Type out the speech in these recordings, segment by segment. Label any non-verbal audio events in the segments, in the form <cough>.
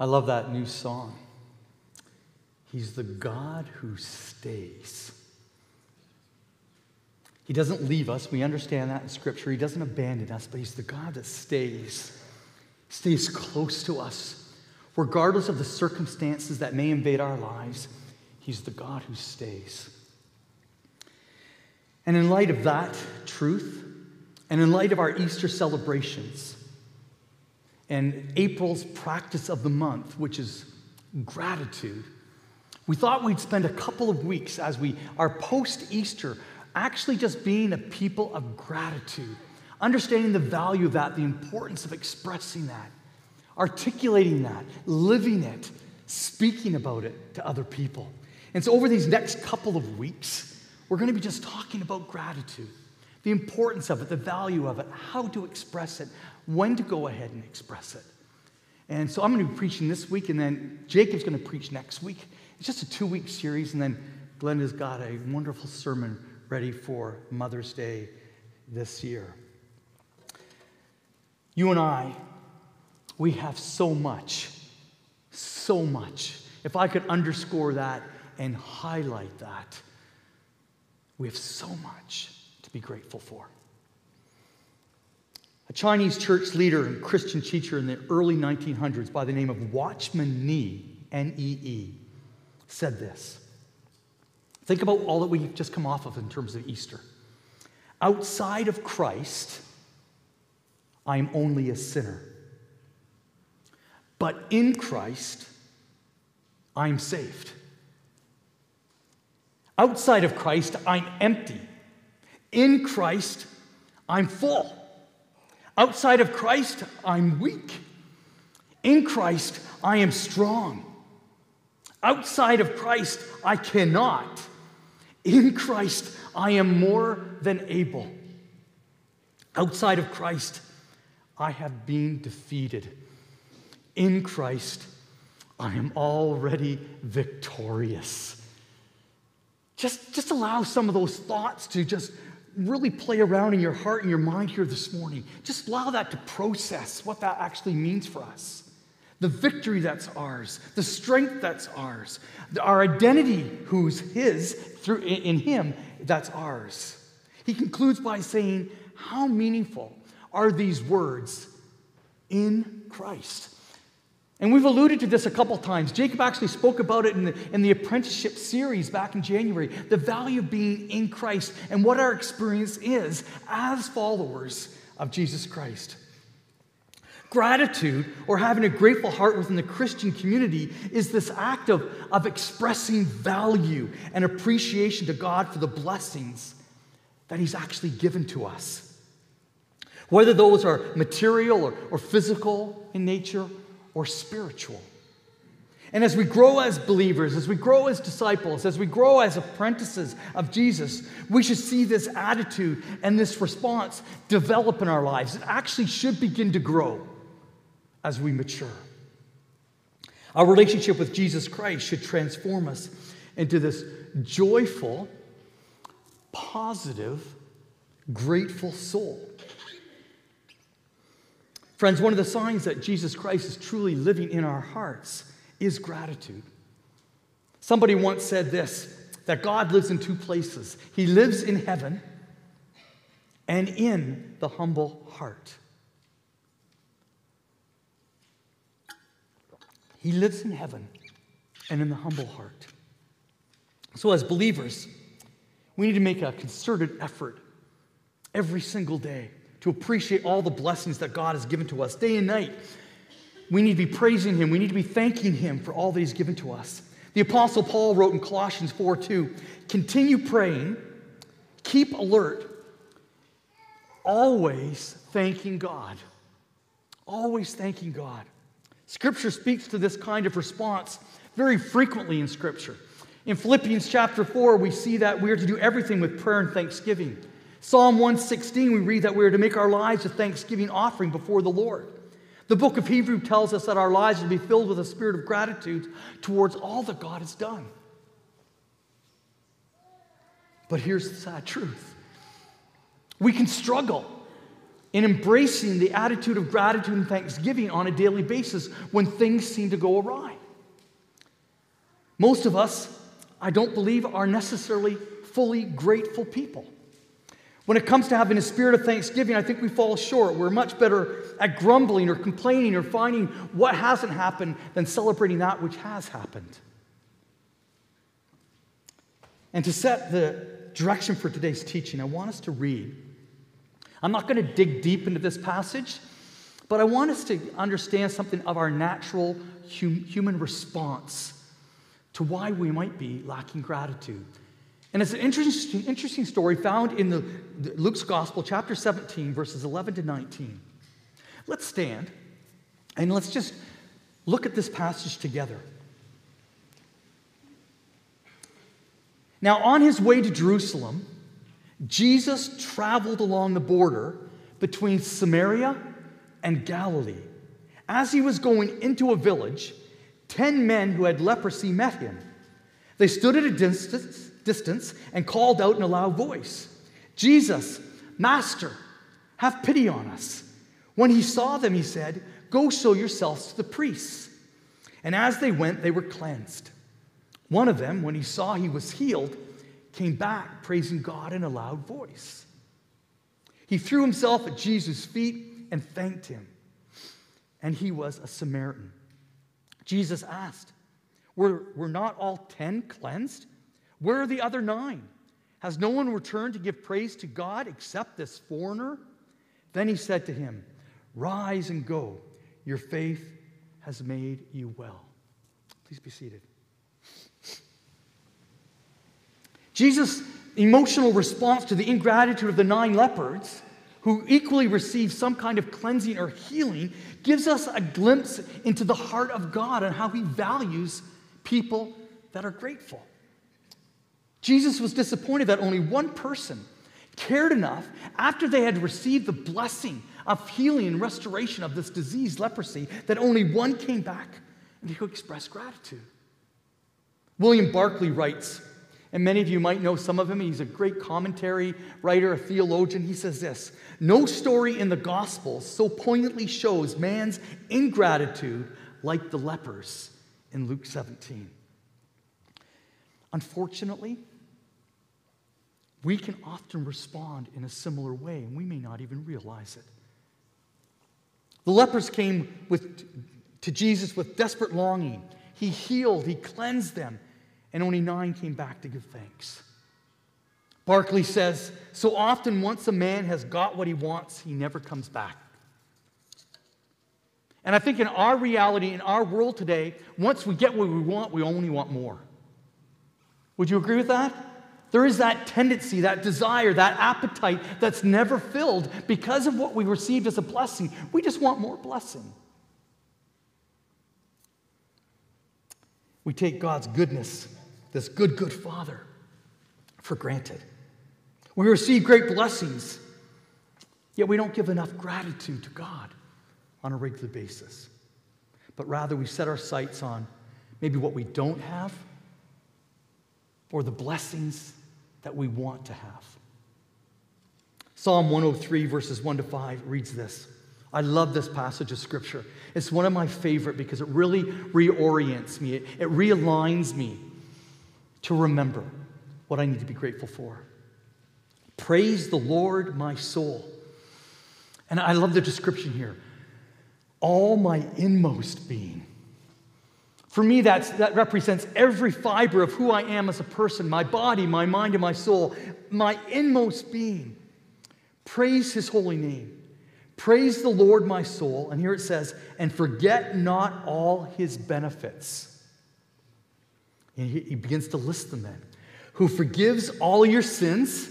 I love that new song. He's the God who stays. He doesn't leave us. We understand that in Scripture. He doesn't abandon us, but He's the God that stays, stays close to us. Regardless of the circumstances that may invade our lives, He's the God who stays. And in light of that truth, and in light of our Easter celebrations, and April's practice of the month, which is gratitude, we thought we'd spend a couple of weeks as we are post Easter actually just being a people of gratitude, understanding the value of that, the importance of expressing that, articulating that, living it, speaking about it to other people. And so, over these next couple of weeks, we're going to be just talking about gratitude, the importance of it, the value of it, how to express it, when to go ahead and express it. And so I'm going to be preaching this week, and then Jacob's going to preach next week. It's just a two week series, and then Glenda's got a wonderful sermon ready for Mother's Day this year. You and I, we have so much, so much. If I could underscore that and highlight that, we have so much to be grateful for. A Chinese church leader and Christian teacher in the early 1900s by the name of Watchman Nee, N E E, said this Think about all that we've just come off of in terms of Easter. Outside of Christ, I am only a sinner. But in Christ, I am saved. Outside of Christ, I'm empty. In Christ, I'm full. Outside of Christ, I'm weak. In Christ, I am strong. Outside of Christ, I cannot. In Christ, I am more than able. Outside of Christ, I have been defeated. In Christ, I am already victorious. Just, just allow some of those thoughts to just really play around in your heart and your mind here this morning. Just allow that to process what that actually means for us. The victory that's ours, the strength that's ours, our identity who's His through in Him that's ours. He concludes by saying, How meaningful are these words in Christ? And we've alluded to this a couple times. Jacob actually spoke about it in the, in the apprenticeship series back in January the value of being in Christ and what our experience is as followers of Jesus Christ. Gratitude, or having a grateful heart within the Christian community, is this act of, of expressing value and appreciation to God for the blessings that He's actually given to us. Whether those are material or, or physical in nature, or spiritual. And as we grow as believers, as we grow as disciples, as we grow as apprentices of Jesus, we should see this attitude and this response develop in our lives. It actually should begin to grow as we mature. Our relationship with Jesus Christ should transform us into this joyful, positive, grateful soul. Friends, one of the signs that Jesus Christ is truly living in our hearts is gratitude. Somebody once said this that God lives in two places He lives in heaven and in the humble heart. He lives in heaven and in the humble heart. So, as believers, we need to make a concerted effort every single day to appreciate all the blessings that God has given to us day and night. We need to be praising Him. We need to be thanking Him for all that He's given to us. The Apostle Paul wrote in Colossians 4 2, continue praying, keep alert, always thanking God. Always thanking God. Scripture speaks to this kind of response very frequently in Scripture. In Philippians chapter 4, we see that we are to do everything with prayer and thanksgiving. Psalm 116, we read that we are to make our lives a thanksgiving offering before the Lord. The book of Hebrew tells us that our lives to be filled with a spirit of gratitude towards all that God has done. But here's the sad truth we can struggle in embracing the attitude of gratitude and thanksgiving on a daily basis when things seem to go awry. Most of us, I don't believe, are necessarily fully grateful people. When it comes to having a spirit of thanksgiving, I think we fall short. We're much better at grumbling or complaining or finding what hasn't happened than celebrating that which has happened. And to set the direction for today's teaching, I want us to read. I'm not going to dig deep into this passage, but I want us to understand something of our natural hum- human response to why we might be lacking gratitude. And it's an interesting, interesting story found in the, the Luke's Gospel, chapter 17, verses 11 to 19. Let's stand and let's just look at this passage together. Now, on his way to Jerusalem, Jesus traveled along the border between Samaria and Galilee. As he was going into a village, ten men who had leprosy met him. They stood at a distance, distance and called out in a loud voice, Jesus, Master, have pity on us. When he saw them, he said, Go show yourselves to the priests. And as they went, they were cleansed. One of them, when he saw he was healed, came back praising God in a loud voice. He threw himself at Jesus' feet and thanked him. And he was a Samaritan. Jesus asked, Were, were not all ten cleansed? Where are the other nine? Has no one returned to give praise to God except this foreigner? Then he said to him, Rise and go. Your faith has made you well. Please be seated. Jesus' emotional response to the ingratitude of the nine lepers, who equally received some kind of cleansing or healing, gives us a glimpse into the heart of God and how he values people that are grateful. Jesus was disappointed that only one person cared enough after they had received the blessing of healing and restoration of this disease, leprosy, that only one came back and he could express gratitude. William Barclay writes, and many of you might know some of him. He's a great commentary writer, a theologian. He says this No story in the Gospels so poignantly shows man's ingratitude like the lepers in Luke 17. Unfortunately, we can often respond in a similar way, and we may not even realize it. The lepers came with, to Jesus with desperate longing. He healed, he cleansed them, and only nine came back to give thanks. Barclay says, So often, once a man has got what he wants, he never comes back. And I think in our reality, in our world today, once we get what we want, we only want more. Would you agree with that? There is that tendency, that desire, that appetite that's never filled because of what we received as a blessing. We just want more blessing. We take God's goodness, this good, good Father, for granted. We receive great blessings, yet we don't give enough gratitude to God on a regular basis. But rather, we set our sights on maybe what we don't have or the blessings that we want to have. Psalm 103, verses 1 to 5, reads this. I love this passage of scripture. It's one of my favorite because it really reorients me, it, it realigns me to remember what I need to be grateful for. Praise the Lord, my soul. And I love the description here all my inmost being. For me, that's, that represents every fiber of who I am as a person my body, my mind, and my soul, my inmost being. Praise his holy name. Praise the Lord, my soul. And here it says, and forget not all his benefits. And he, he begins to list them then. Who forgives all your sins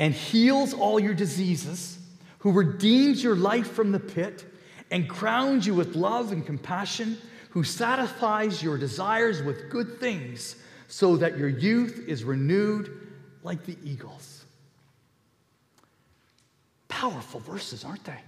and heals all your diseases, who redeems your life from the pit and crowns you with love and compassion who satisfies your desires with good things so that your youth is renewed like the eagles. Powerful verses, aren't they?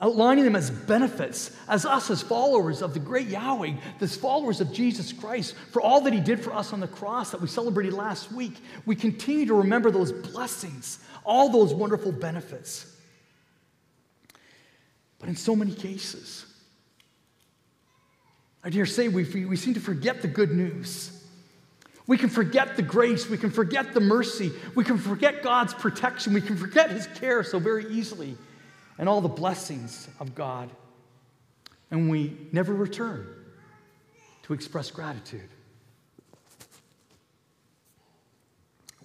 Outlining them as benefits, as us, as followers of the great Yahweh, as followers of Jesus Christ, for all that He did for us on the cross that we celebrated last week. We continue to remember those blessings, all those wonderful benefits. But in so many cases, I dare say we, we seem to forget the good news. We can forget the grace. We can forget the mercy. We can forget God's protection. We can forget His care so very easily and all the blessings of God. And we never return to express gratitude.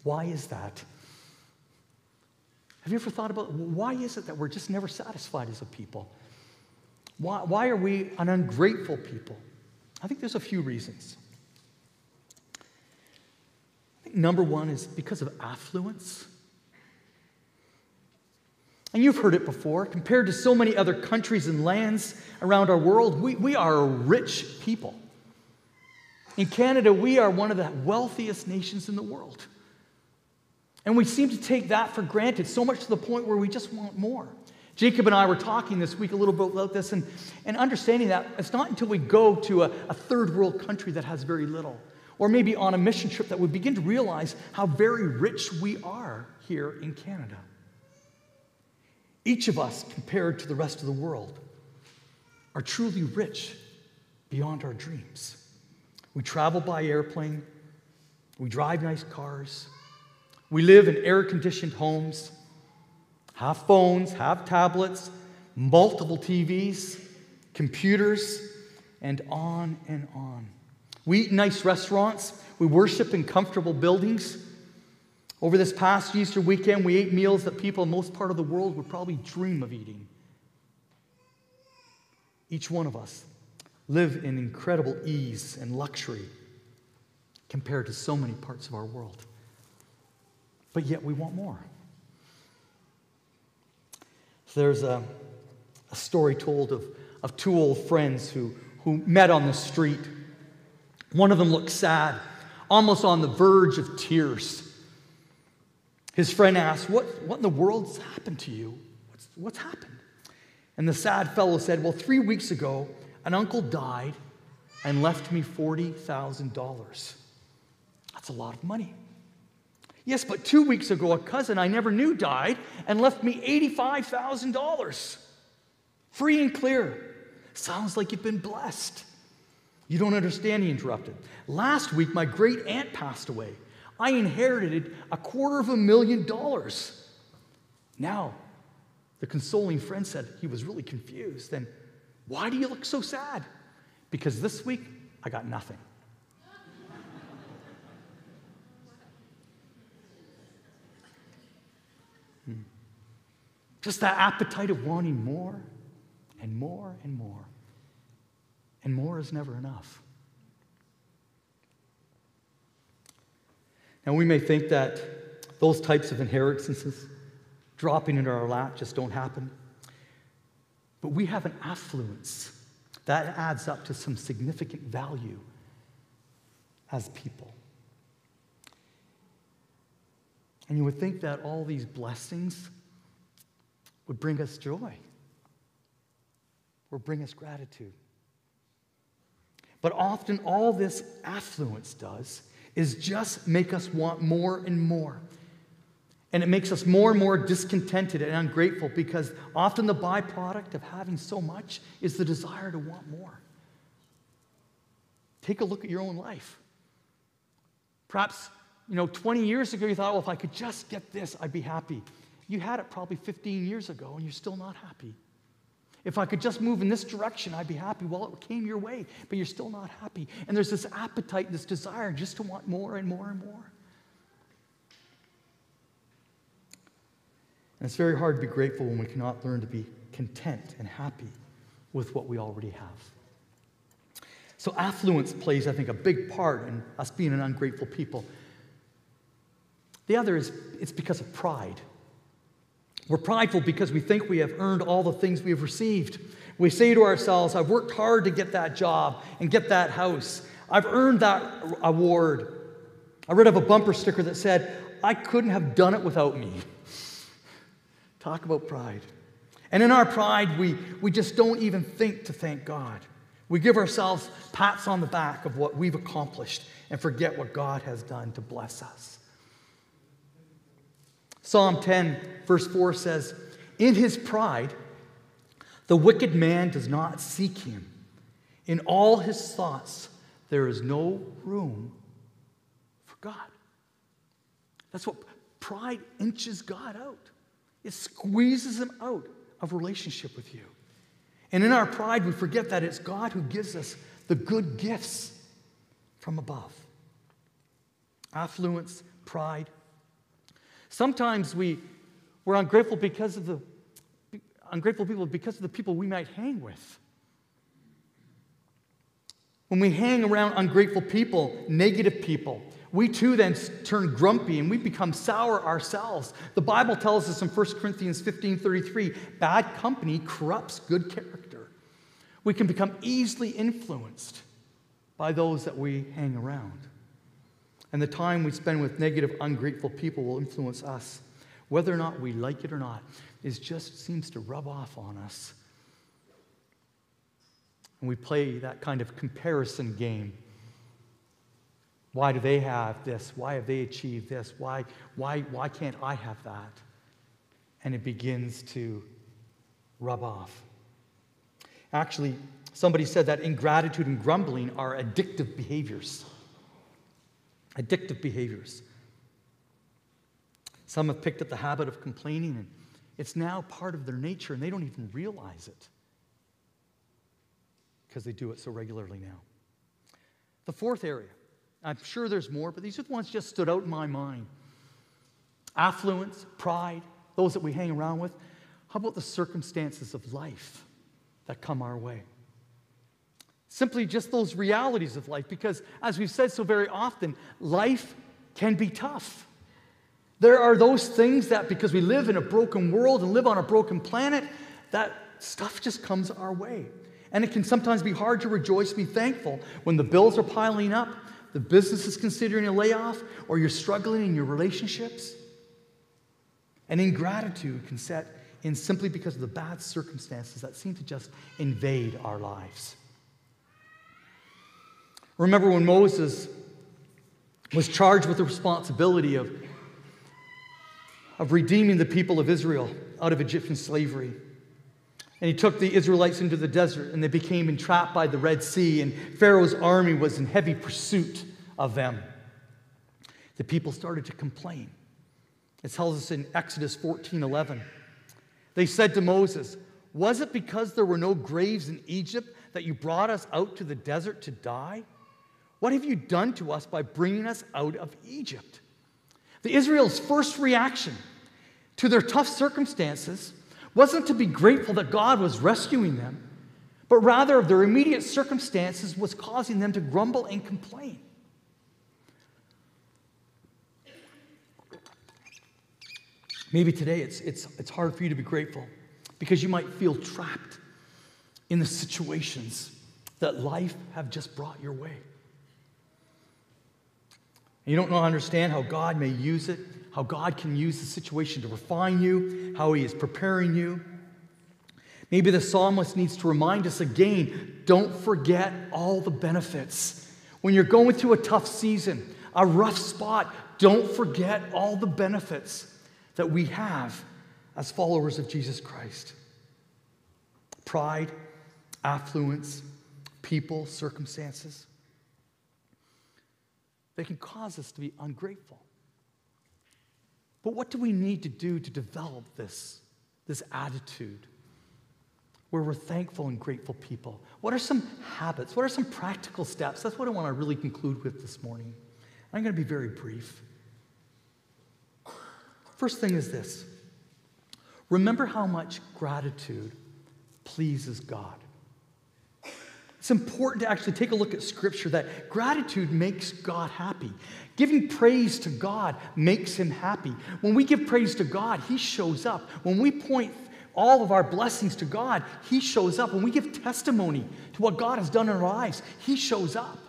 Why is that? Have you ever thought about why is it that we're just never satisfied as a people? Why, why are we an ungrateful people? I think there's a few reasons. I think number one is because of affluence. And you've heard it before. Compared to so many other countries and lands around our world, we, we are a rich people. In Canada, we are one of the wealthiest nations in the world. And we seem to take that for granted, so much to the point where we just want more. Jacob and I were talking this week a little bit about this and, and understanding that it's not until we go to a, a third world country that has very little, or maybe on a mission trip, that we begin to realize how very rich we are here in Canada. Each of us, compared to the rest of the world, are truly rich beyond our dreams. We travel by airplane, we drive nice cars, we live in air conditioned homes, have phones, have tablets, multiple TVs, computers, and on and on. We eat nice restaurants. We worship in comfortable buildings. Over this past Easter weekend, we ate meals that people in most part of the world would probably dream of eating. Each one of us live in incredible ease and luxury compared to so many parts of our world but yet we want more. So there's a, a story told of, of two old friends who, who met on the street. One of them looked sad, almost on the verge of tears. His friend asked, What, what in the world's happened to you? What's, what's happened? And the sad fellow said, Well, three weeks ago, an uncle died and left me $40,000. That's a lot of money. Yes, but two weeks ago, a cousin I never knew died and left me $85,000. Free and clear. Sounds like you've been blessed. You don't understand, he interrupted. Last week, my great aunt passed away. I inherited a quarter of a million dollars. Now, the consoling friend said he was really confused. Then, why do you look so sad? Because this week, I got nothing. Just that appetite of wanting more and more and more. And more is never enough. Now, we may think that those types of inheritances dropping into our lap just don't happen. But we have an affluence that adds up to some significant value as people. And you would think that all these blessings would bring us joy or bring us gratitude. But often, all this affluence does is just make us want more and more. And it makes us more and more discontented and ungrateful because often the byproduct of having so much is the desire to want more. Take a look at your own life. Perhaps, you know, 20 years ago you thought, well, if I could just get this, I'd be happy. You had it probably 15 years ago and you're still not happy. If I could just move in this direction, I'd be happy. Well, it came your way, but you're still not happy. And there's this appetite, this desire just to want more and more and more. And it's very hard to be grateful when we cannot learn to be content and happy with what we already have. So, affluence plays, I think, a big part in us being an ungrateful people. The other is it's because of pride. We're prideful because we think we have earned all the things we have received. We say to ourselves, I've worked hard to get that job and get that house. I've earned that award. I read of a bumper sticker that said, I couldn't have done it without me. <laughs> Talk about pride. And in our pride, we, we just don't even think to thank God. We give ourselves pats on the back of what we've accomplished and forget what God has done to bless us. Psalm 10, verse 4 says, In his pride, The wicked man does not seek him. In all his thoughts, there is no room for God. That's what pride inches God out, it squeezes him out of relationship with you. And in our pride, we forget that it's God who gives us the good gifts from above affluence, pride. Sometimes we, we're ungrateful because of the ungrateful people because of the people we might hang with. When we hang around ungrateful people, negative people, we too then turn grumpy and we become sour ourselves. The Bible tells us in 1 Corinthians 15 33, bad company corrupts good character. We can become easily influenced by those that we hang around. And the time we spend with negative, ungrateful people will influence us. Whether or not we like it or not, it just seems to rub off on us. And we play that kind of comparison game. Why do they have this? Why have they achieved this? Why, why, why can't I have that? And it begins to rub off. Actually, somebody said that ingratitude and grumbling are addictive behaviors. Addictive behaviors. Some have picked up the habit of complaining, and it's now part of their nature, and they don't even realize it because they do it so regularly now. The fourth area, I'm sure there's more, but these are the ones just stood out in my mind affluence, pride, those that we hang around with. How about the circumstances of life that come our way? Simply just those realities of life, because as we've said so very often, life can be tough. There are those things that, because we live in a broken world and live on a broken planet, that stuff just comes our way. And it can sometimes be hard to rejoice, be thankful when the bills are piling up, the business is considering a layoff, or you're struggling in your relationships. And ingratitude can set in simply because of the bad circumstances that seem to just invade our lives. Remember when Moses was charged with the responsibility of of redeeming the people of Israel out of Egyptian slavery. And he took the Israelites into the desert, and they became entrapped by the Red Sea, and Pharaoh's army was in heavy pursuit of them. The people started to complain. It tells us in Exodus 14 11. They said to Moses, Was it because there were no graves in Egypt that you brought us out to the desert to die? What have you done to us by bringing us out of Egypt? The Israel's first reaction to their tough circumstances wasn't to be grateful that God was rescuing them, but rather their immediate circumstances was causing them to grumble and complain. Maybe today it's, it's, it's hard for you to be grateful because you might feel trapped in the situations that life have just brought your way. And you don't know, understand how God may use it, how God can use the situation to refine you, how He is preparing you. Maybe the psalmist needs to remind us again don't forget all the benefits. When you're going through a tough season, a rough spot, don't forget all the benefits that we have as followers of Jesus Christ pride, affluence, people, circumstances. They can cause us to be ungrateful. But what do we need to do to develop this, this attitude where we're thankful and grateful people? What are some habits? What are some practical steps? That's what I want to really conclude with this morning. I'm going to be very brief. First thing is this remember how much gratitude pleases God. It's important to actually take a look at scripture that gratitude makes God happy. Giving praise to God makes him happy. When we give praise to God, he shows up. When we point all of our blessings to God, he shows up. When we give testimony to what God has done in our lives, he shows up.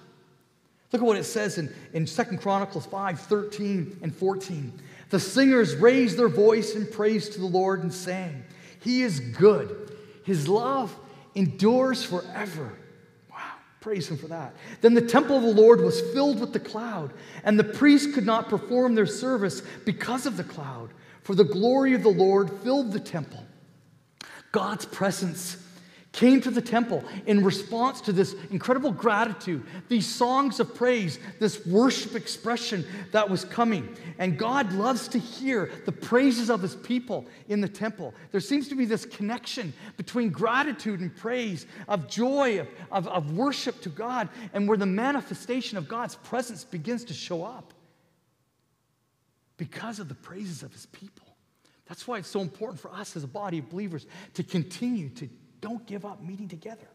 Look at what it says in, in 2 Chronicles 5 13 and 14. The singers raised their voice in praise to the Lord and sang, He is good. His love endures forever. Praise him for that. Then the temple of the Lord was filled with the cloud, and the priests could not perform their service because of the cloud, for the glory of the Lord filled the temple. God's presence came to the temple in response to this incredible gratitude, these songs of praise, this worship expression that was coming. And God loves to hear the praises of his people in the temple. There seems to be this connection between gratitude and praise, of joy, of, of, of worship to God, and where the manifestation of God's presence begins to show up because of the praises of his people. That's why it's so important for us as a body of believers to continue to don't give up meeting together.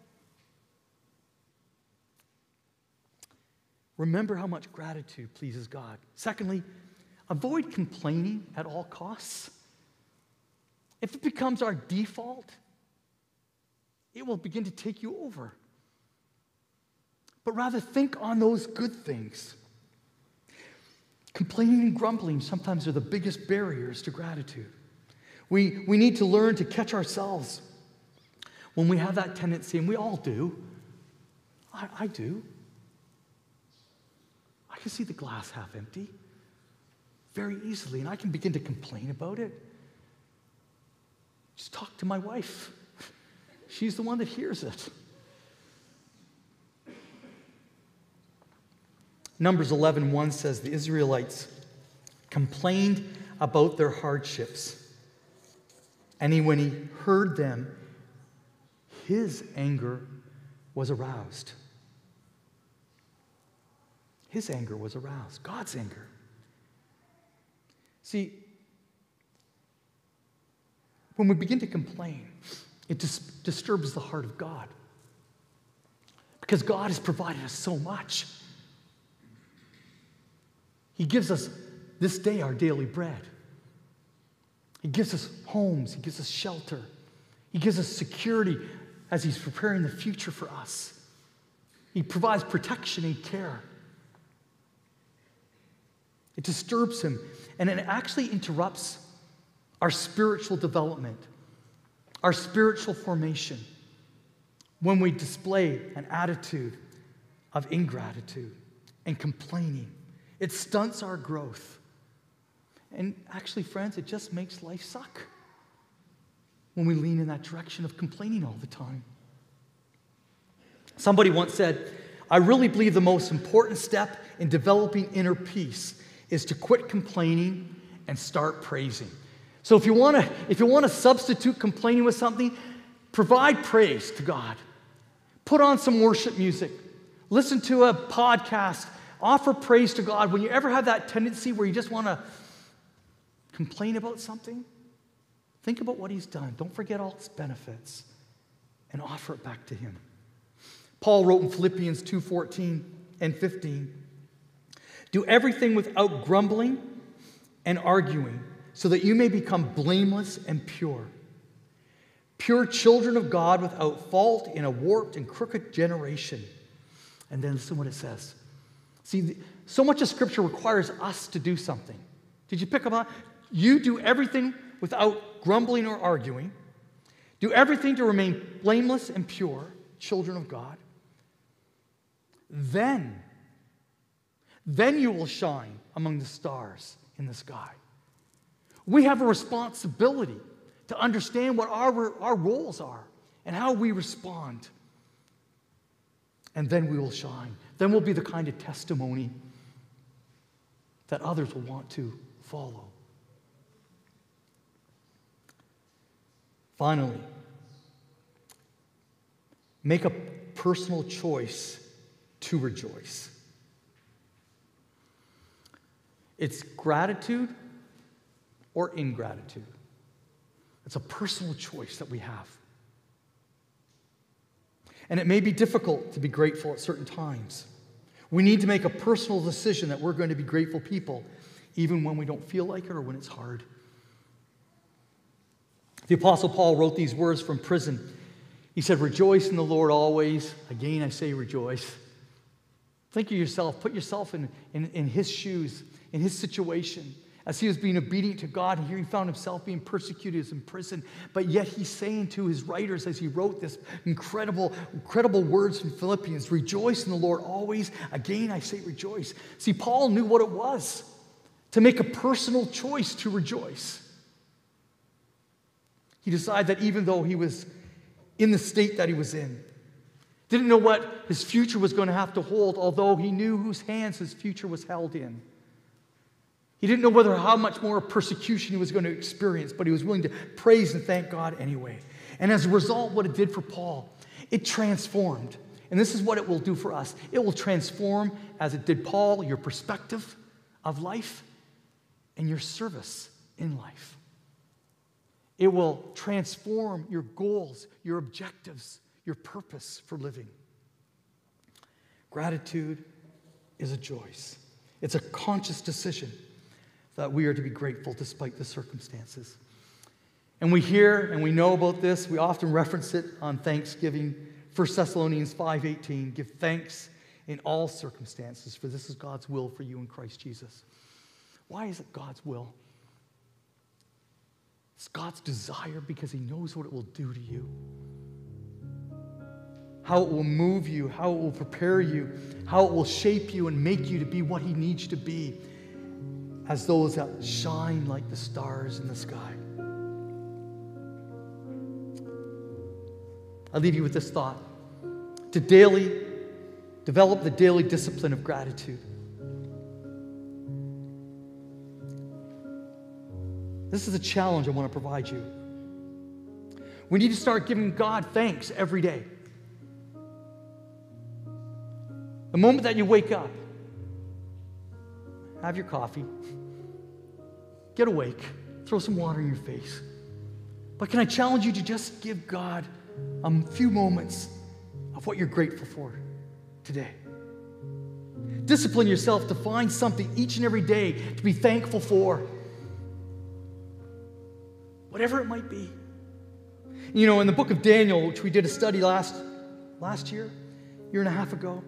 Remember how much gratitude pleases God. Secondly, avoid complaining at all costs. If it becomes our default, it will begin to take you over. But rather think on those good things. Complaining and grumbling sometimes are the biggest barriers to gratitude. We, we need to learn to catch ourselves when we have that tendency, and we all do, I, I do. I can see the glass half empty very easily, and I can begin to complain about it. Just talk to my wife. She's the one that hears it. Numbers 11 1 says the Israelites complained about their hardships. And when he heard them, his anger was aroused. His anger was aroused, God's anger. See, when we begin to complain, it dis- disturbs the heart of God. Because God has provided us so much. He gives us this day our daily bread. He gives us homes, He gives us shelter, He gives us security as He's preparing the future for us. He provides protection and care. It disturbs Him, and it actually interrupts our spiritual development, our spiritual formation, when we display an attitude of ingratitude and complaining. It stunts our growth. And actually, friends, it just makes life suck when we lean in that direction of complaining all the time. Somebody once said, I really believe the most important step in developing inner peace is to quit complaining and start praising. So if you want to if you want to substitute complaining with something, provide praise to God. Put on some worship music. Listen to a podcast. Offer praise to God. When you ever have that tendency where you just want to complain about something, Think about what he's done. Don't forget all his benefits and offer it back to him. Paul wrote in Philippians 2:14 and 15, "Do everything without grumbling and arguing, so that you may become blameless and pure, pure children of God without fault in a warped and crooked generation." And then listen what it says. See, so much of scripture requires us to do something. Did you pick up on? You do everything without grumbling or arguing. Do everything to remain blameless and pure, children of God. Then, then you will shine among the stars in the sky. We have a responsibility to understand what our, our roles are and how we respond. And then we will shine. Then we'll be the kind of testimony that others will want to follow. Finally, make a personal choice to rejoice. It's gratitude or ingratitude. It's a personal choice that we have. And it may be difficult to be grateful at certain times. We need to make a personal decision that we're going to be grateful people, even when we don't feel like it or when it's hard. The Apostle Paul wrote these words from prison. He said, Rejoice in the Lord always. Again, I say rejoice. Think of yourself, put yourself in, in, in his shoes, in his situation. As he was being obedient to God, here he found himself being persecuted, as in prison. But yet he's saying to his writers as he wrote this incredible, incredible words from Philippians Rejoice in the Lord always. Again, I say rejoice. See, Paul knew what it was to make a personal choice to rejoice. He decided that even though he was in the state that he was in. Didn't know what his future was going to have to hold, although he knew whose hands his future was held in. He didn't know whether how much more persecution he was going to experience, but he was willing to praise and thank God anyway. And as a result, what it did for Paul, it transformed. And this is what it will do for us it will transform, as it did Paul, your perspective of life and your service in life. It will transform your goals, your objectives, your purpose for living. Gratitude is a choice, it's a conscious decision that we are to be grateful despite the circumstances. And we hear and we know about this, we often reference it on Thanksgiving. 1 Thessalonians 5:18, give thanks in all circumstances, for this is God's will for you in Christ Jesus. Why is it God's will? It's God's desire because He knows what it will do to you. How it will move you, how it will prepare you, how it will shape you and make you to be what He needs to be as those that shine like the stars in the sky. I leave you with this thought to daily develop the daily discipline of gratitude. This is a challenge I want to provide you. We need to start giving God thanks every day. The moment that you wake up, have your coffee, get awake, throw some water in your face. But can I challenge you to just give God a few moments of what you're grateful for today? Discipline yourself to find something each and every day to be thankful for. Whatever it might be. You know, in the book of Daniel, which we did a study last, last year, year and a half ago,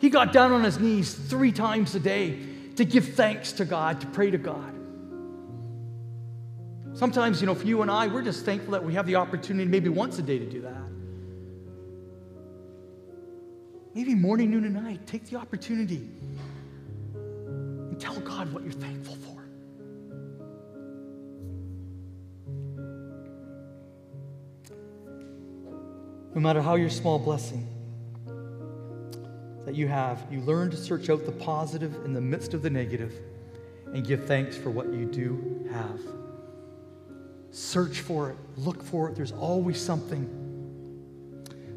he got down on his knees three times a day to give thanks to God, to pray to God. Sometimes, you know, for you and I, we're just thankful that we have the opportunity maybe once a day to do that. Maybe morning, noon, and night, take the opportunity and tell God what you're thankful for. No matter how your small blessing that you have, you learn to search out the positive in the midst of the negative and give thanks for what you do have. Search for it, look for it. There's always something.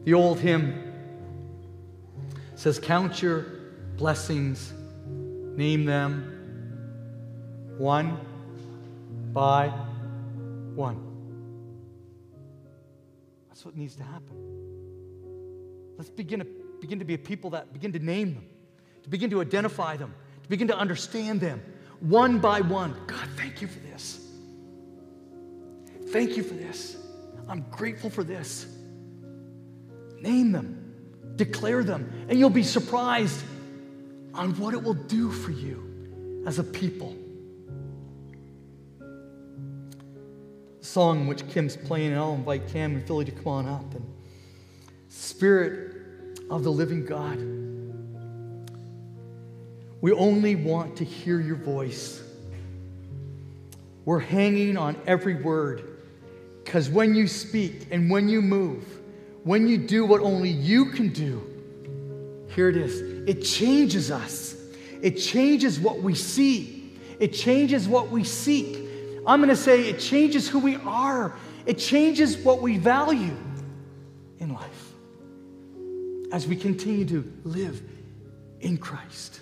The old hymn says, Count your blessings, name them one by one. That's what needs to happen. Let's begin to begin to be a people that begin to name them, to begin to identify them, to begin to understand them one by one. God, thank you for this. Thank you for this. I'm grateful for this. Name them, declare them, and you'll be surprised on what it will do for you as a people. Song which Kim's playing, and I'll invite Cam and Philly to come on up. And Spirit of the living God. We only want to hear your voice. We're hanging on every word because when you speak and when you move, when you do what only you can do, here it is. It changes us. It changes what we see. It changes what we seek. I'm going to say it changes who we are. It changes what we value in life as we continue to live in Christ.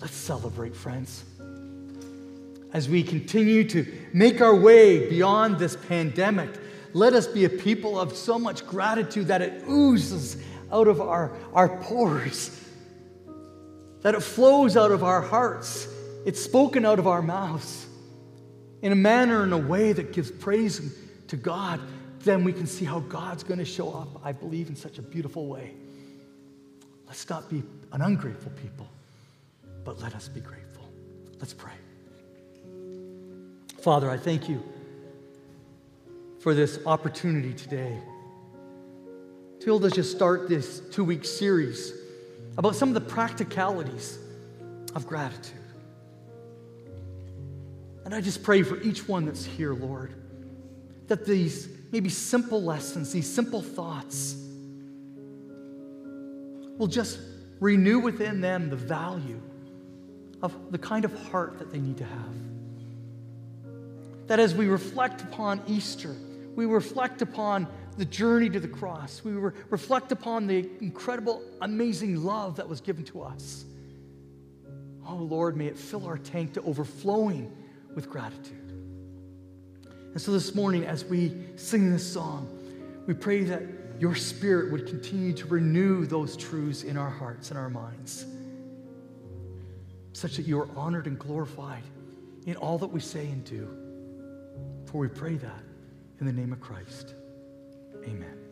Let's celebrate, friends. As we continue to make our way beyond this pandemic, let us be a people of so much gratitude that it oozes out of our, our pores, that it flows out of our hearts, it's spoken out of our mouths in a manner, in a way that gives praise to God then we can see how God's going to show up, I believe, in such a beautiful way. Let's not be an ungrateful people, but let us be grateful. Let's pray. Father, I thank you for this opportunity today to able to just start this two week series about some of the practicalities of gratitude. And I just pray for each one that's here, Lord, that these maybe simple lessons, these simple thoughts will just renew within them the value of the kind of heart that they need to have. That as we reflect upon Easter, we reflect upon the journey to the cross, we re- reflect upon the incredible, amazing love that was given to us. Oh Lord, may it fill our tank to overflowing with gratitude. And so this morning, as we sing this song, we pray that your Spirit would continue to renew those truths in our hearts and our minds, such that you are honored and glorified in all that we say and do. For we pray that in the name of Christ. Amen.